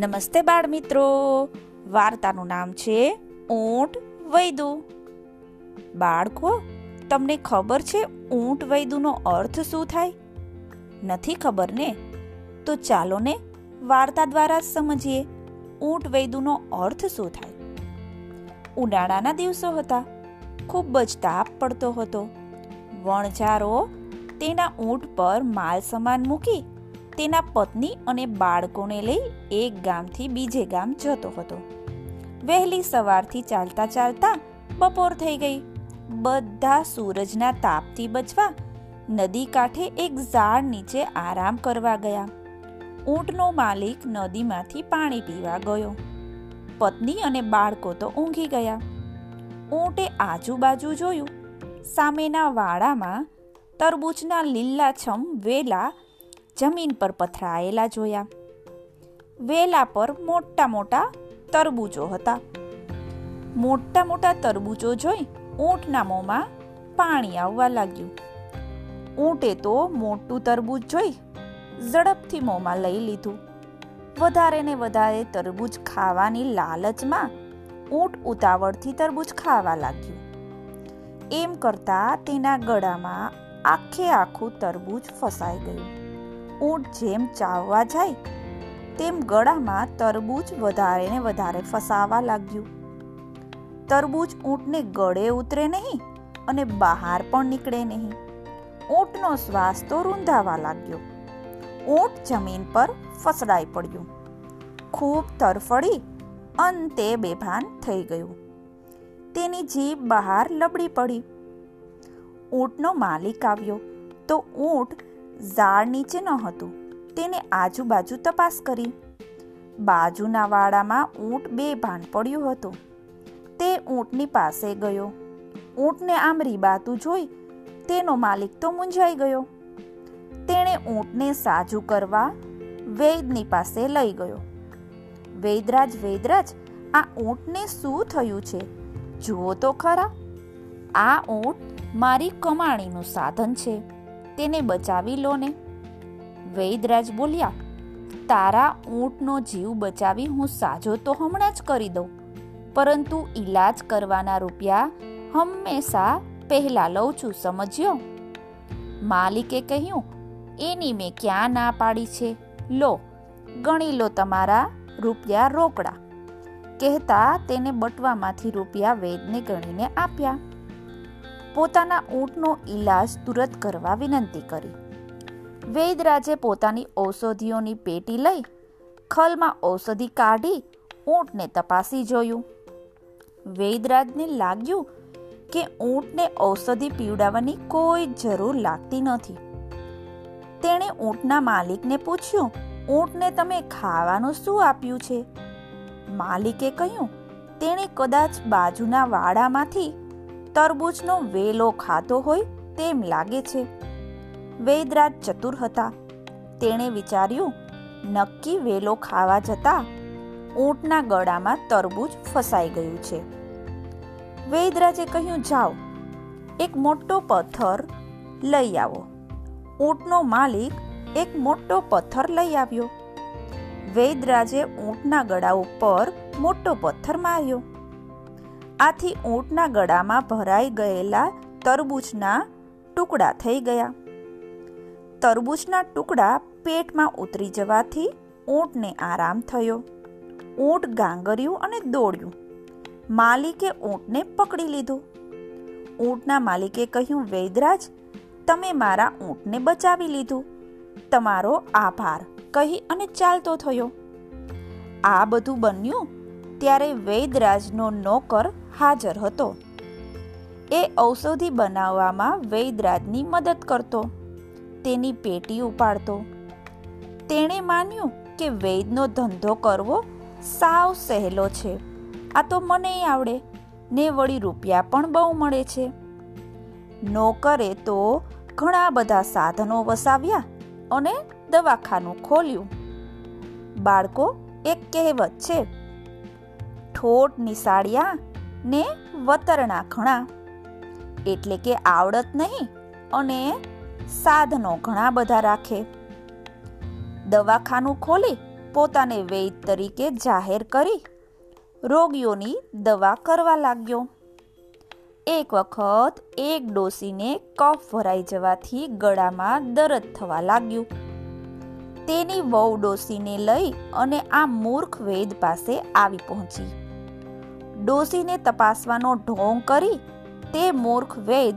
નમસ્તે બાળ મિત્રો વાર્તાનું નામ છે ઊંટ વૈદુ. બાળકો, તમને ખબર છે ઊંટ વૈદુનો અર્થ શું થાય? નથી ખબર ને? તો ચાલો ને વાર્તા દ્વારા સમજીએ ઊંટ વૈદુનો અર્થ શું થાય? ઉનાળાના દિવસો હતા. ખૂબ જ તાપ પડતો હતો. વણઝારો તેના ઊંટ પર માલ સામાન મૂકી તેના પત્ની અને બાળકોને લઈ એક ગામથી બીજે ગામ જતો હતો. વહેલી સવારથી ચાલતા ચાલતા બપોર થઈ ગઈ. બધા સૂરજના તાપથી બચવા નદી કાંઠે એક ઝાડ નીચે આરામ કરવા ગયા. ઊંટનો માલિક નદીમાંથી પાણી પીવા ગયો. પત્ની અને બાળકો તો ઊંઘી ગયા. ઊંટે આજુબાજુ જોયું. સામેના વાડામાં તરબૂચના લીલાછમ વેલા જમીન પર પથરાયેલા જોયા. વેલા પર મોટા મોટા તરબૂચો હતા. મોટા મોટા તરબૂચો જોઈ ઊંટના મોંમાં પાણી આવવા લાગ્યું. ઊંટે તો મોટું તરબૂચ જોઈ ઝડપથી મોંમાં લઈ લીધું. વધારે ને વધારે તરબૂચ ખાવાની લાલચમાં ઊંટ ઉતાવળથી તરબૂચ ખાવા લાગ્યું. એમ કરતા તેના ગળામાં આખે આખું તરબૂચ ફસાઈ ગયું. ઊંટ જેમ ચાવવા જાય, તેમ ગળામાં તરબૂચ વધારે ને વધારે ફસાવા લાગ્યું. તરબૂચ ઊંટને ગળે ઉતરે નહીં અને બહાર પણ નીકળે નહીં. ઊંટનો શ્વાસ તો રૂંધાવા લાગ્યો. ઊંટ જમીન પર ફસડાઈ પડ્યું. ખૂબ તરફડી અંતે બેભાન થઈ ગયું. તેની જીભ બહાર લબડી પડી. ઊંટનો માલિક આવ્યો તો ઊંટ ઝાડ નીચે ન હતું. તેને આજુબાજુ તપાસ કરી. બાજુના વાડામાં ઊંટ બે ભાન પડ્યું હતું. તે ઊંટની પાસે ગયો. ઊંટને આમ રીબાતું જોઈ તેનો માલિક તો મૂંઝાઈ ગયો. તેણે ઊંટને સાજુ કરવા વૈદની પાસે લઈ ગયો. વૈદરાજ વૈદરાજ, આ ઊંટને શું થયું છે? જુઓ તો ખરા. આ ઊંટ મારી કમાણીનું સાધન છે. તેને બચાવી લો ને. વૈદરાજ બોલ્યા, તારા ઊંટનો જીવ બચાવી હું સાજો તો હમણાં જ કરી દઉં. પરંતુ ઈલાજ કરવાના રૂપિયા હંમેશા પહેલા લઉં છું, સમજ્યો? માલિકે કહ્યું, એની મેં ક્યાં ના પાડી છે? લો, ગણી લો તમારા રૂપિયા રોકડા. કહેતા તેને બટવામાંથી રૂપિયા વેદને ગણીને આપ્યા. પોતાના ઊંટનો ઈલાજ તુરત કરવા વિનંતી કરી. વૈદરાજે પોતાની ઔષધિઓની પેટી લઈ ખલમાં ઔષધિ કાઢી ઊંટને તપાસી જોયું. વૈદરાજને લાગ્યું કે ઊંટને ઔષધિ પીવડાવવાની કોઈ જરૂર લાગતી નથી. તેણે ઊંટના માલિકને પૂછ્યું, ઊંટને તમે ખાવાનું શું આપ્યું છે? માલિકે કહ્યું, તેણે કદાચ બાજુના વાડામાંથી તરબૂચનો વેલો ખાતો હોય તેમ લાગે છે. વૈદરાજ ચતુર હતા. તેણે વિચાર્યું, નક્કી વેલો ખાવા જતા ઊંટના ગળામાં તરબૂચ ફસાઈ ગયું છે. વૈદરાજે કહ્યું, જાઓ, એક મોટો પથ્થર લઈ આવો. ઊંટનો માલિક એક મોટો પથ્થર લઈ આવ્યો. વૈદરાજે ઊંટના ગળા ઉપર મોટો પથ્થર માર્યો. આથી ઊંટના ગળામાં ભરાઈ ગયેલા તરબૂચના ટુકડા થઈ ગયા. તરબૂચના ટુકડા પેટમાં ઉતરી જવાથી ઊંટને આરામ થયો. ઊંટ ગાંગર્યું અને દોડ્યું. માલિકે ઊંટને પકડી લીધું. ઊંટના માલિકે કહ્યું, વૈદરાજ, તમે મારા ઊંટને બચાવી લીધું. તમારો આભાર. કહી અને ચાલતો થયો. આ બધું બન્યું ત્યારે વૈદરાજનો નોકર હાજર હતો. એ ઔષધિ બનાવવામાં વૈદરાજની મદદ કરતો. તેની પેટી ઉપાડતો. તેણે માન્યું કે વૈદનો ધંધો કરવો સાવ સહેલો છે. આ તો મને આવડે. ને વળી રૂપિયા પણ બહુ મળે છે. નોકરે તો ઘણા બધા સાધનો વસાવ્યા અને દવાખાનું ખોલ્યું. બાળકો, એક કહેવત છે ઠોઠ નિશાળ્યા ને વતરણા ઘણા. એટલે કે આવડત નહીં અને સાધનો ઘણા બધા રાખે. દવાખાનું ખોલી પોતાને વૈદ તરીકે જાહેર કરી રોગીઓની દવા કરવા લાગ્યો. એક વખત એક ડોસીને કફ ભરાઈ જવાથી ગળામાં દરદ થવા લાગ્યું. તેની વહુ ડોસીને લઈ અને આ મૂર્ખ વૈદ પાસે આવી પહોંચી. ડોસીને તપાસવાનો ઢોંગ કરી તે મૂર્ખ વૈદ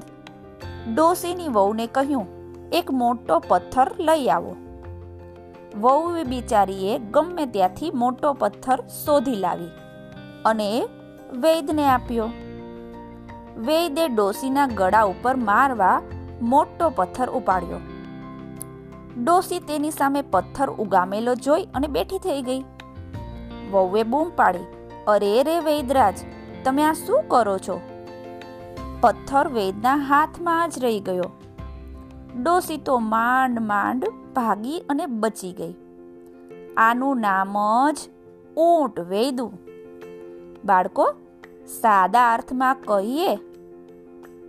ડોસીની વહુને કહ્યું, એક મોટો પથ્થર લઈ આવો. વહુ બિચારીએ ગમે ત્યાંથી મોટો પથ્થર શોધી લાવી અને વૈદને આપ્યો. વૈદે ડોસીના ગળા ઉપર મારવા મોટો પથ્થર ઉપાડ્યો. ડોસી તેની સામે પથ્થર ઉગામેલો જોઈ અને બેઠી થઈ ગઈ. વહુએ બૂમ પાડી. અરે રે વૈદરાજ, તમે આ શું કરો છો? પથ્થર વૈદના હાથમાં જ રહી ગયો. ડોસી તો માંડ માંડ ભાગી અને બચી ગઈ. આનું નામ જ ઊંટ વૈદું. બાળકો, સાદા અર્થમાં કહીએ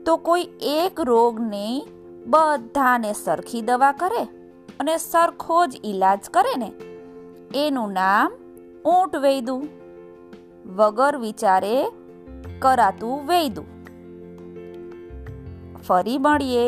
તો કોઈ એક રોગની બધાને સરખી દવા કરે અને સરખો જ ઈલાજ કરે ને? એનું નામ ઊંટ વૈદું. વગર વિચારે કરાતું વૈદું ફરી મળીએ